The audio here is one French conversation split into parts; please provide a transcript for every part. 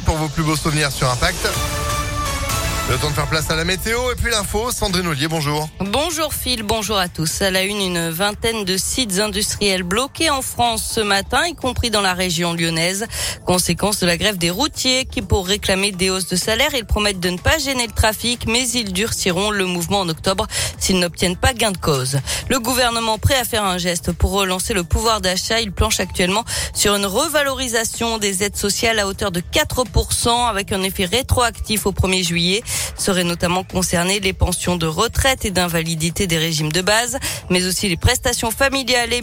pour vos plus beaux souvenirs sur Impact. Le temps de faire place à la météo et puis l'info. Sandrine Ollier, bonjour. Bonjour Phil, bonjour à tous. À la une, une vingtaine de sites industriels bloqués en France ce matin, y compris dans la région lyonnaise. Conséquence de la grève des routiers qui, pour réclamer des hausses de salaire, ils promettent de ne pas gêner le trafic, mais ils durciront le mouvement en octobre s'ils n'obtiennent pas gain de cause. Le gouvernement prêt à faire un geste pour relancer le pouvoir d'achat, il planche actuellement sur une revalorisation des aides sociales à hauteur de 4% avec un effet rétroactif au 1er juillet. Seraient notamment concernées les pensions de retraite et d'invalidité des régimes de base, mais aussi les prestations familiales et,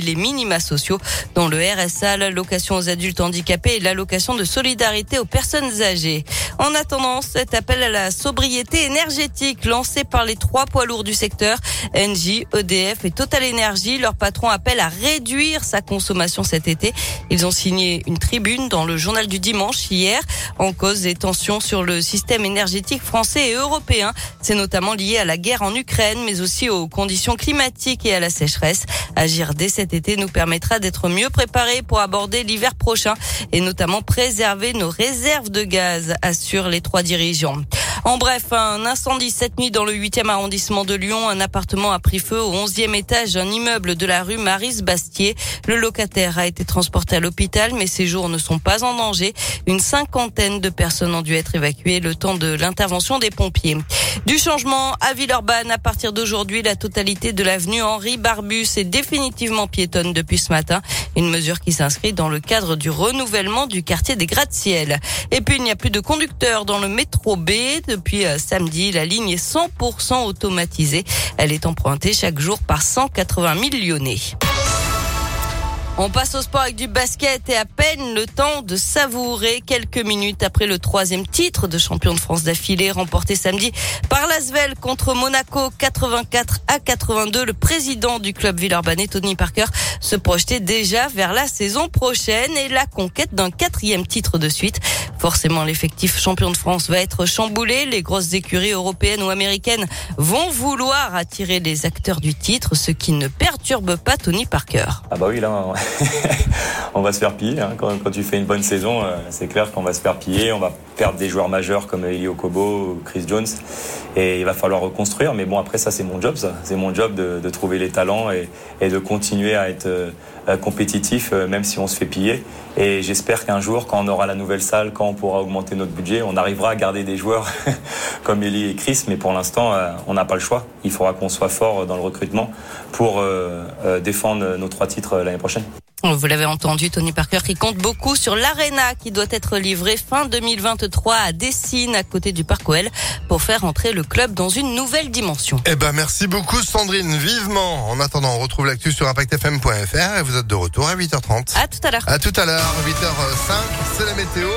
les minima sociaux, dont le RSA, l'allocation aux adultes handicapés et l'allocation de solidarité aux personnes âgées. En attendant, cet appel à la sobriété énergétique lancé par les trois poids lourds du secteur, Engie, EDF et Total Energy, leur patron appelle à réduire sa consommation cet été. Ils ont signé une tribune dans le journal du dimanche hier en cause des tensions sur le système énergétique français et européen. C'est notamment lié à la guerre en Ukraine, mais aussi aux conditions climatiques et à la sécheresse. Agir dès cet été nous permettra d'être mieux préparés pour aborder l'hiver prochain et notamment préserver nos réserves de gaz, assurent les trois dirigeants. En bref, un incendie cette nuit dans le 8e arrondissement de Lyon. Un appartement a pris feu au 11e étage d'un immeuble de la rue Maris Bastier. Le locataire a été transporté à l'hôpital, mais ses jours ne sont pas en danger. Une cinquantaine de personnes ont dû être évacuées le temps de l'intervention des pompiers. Du changement à Villeurbanne à partir d'aujourd'hui, la totalité de l'avenue Henri Barbus est définitivement piétonne depuis ce matin. Une mesure qui s'inscrit dans le cadre du renouvellement du quartier des gratte-ciel. Et puis il n'y a plus de conducteurs dans le métro B. Depuis euh, samedi, la ligne est 100% automatisée. Elle est empruntée chaque jour par 180 000 Lyonnais. On passe au sport avec du basket et à peine le temps de savourer quelques minutes après le troisième titre de champion de France d'affilée remporté samedi par l'Asvel contre Monaco 84 à 82. Le président du club Villeurbanne, Tony Parker, se projetait déjà vers la saison prochaine et la conquête d'un quatrième titre de suite. Forcément, l'effectif champion de France va être chamboulé. Les grosses écuries européennes ou américaines vont vouloir attirer les acteurs du titre, ce qui ne perturbe pas Tony Parker. Ah bah oui, là, on va se faire piller. Hein. Quand, tu fais une bonne saison, euh, c'est clair qu'on va se faire piller. On va perdre des joueurs majeurs comme Elio Kobo, Chris Jones. Et il va falloir reconstruire. Mais bon, après, ça, c'est mon job. C'est mon job de, trouver les talents et, de continuer à être euh, compétitif, euh, même si on se fait piller. Et j'espère qu'un jour, quand on aura la nouvelle salle, quand on pourra augmenter notre budget, on arrivera à garder des joueurs comme Eli et Chris. Mais pour l'instant, on n'a pas le choix. Il faudra qu'on soit fort dans le recrutement pour défendre nos trois titres l'année prochaine. Vous l'avez entendu, Tony Parker qui compte beaucoup sur l'Arena qui doit être livrée fin 2023 à Dessine, à côté du Parc OL, pour faire entrer le club dans une nouvelle dimension. Eh ben, merci beaucoup, Sandrine, vivement. En attendant, on retrouve l'actu sur impactfm.fr et vous êtes de retour à 8h30. À tout à l'heure. À tout à l'heure, 8h05, c'est la météo.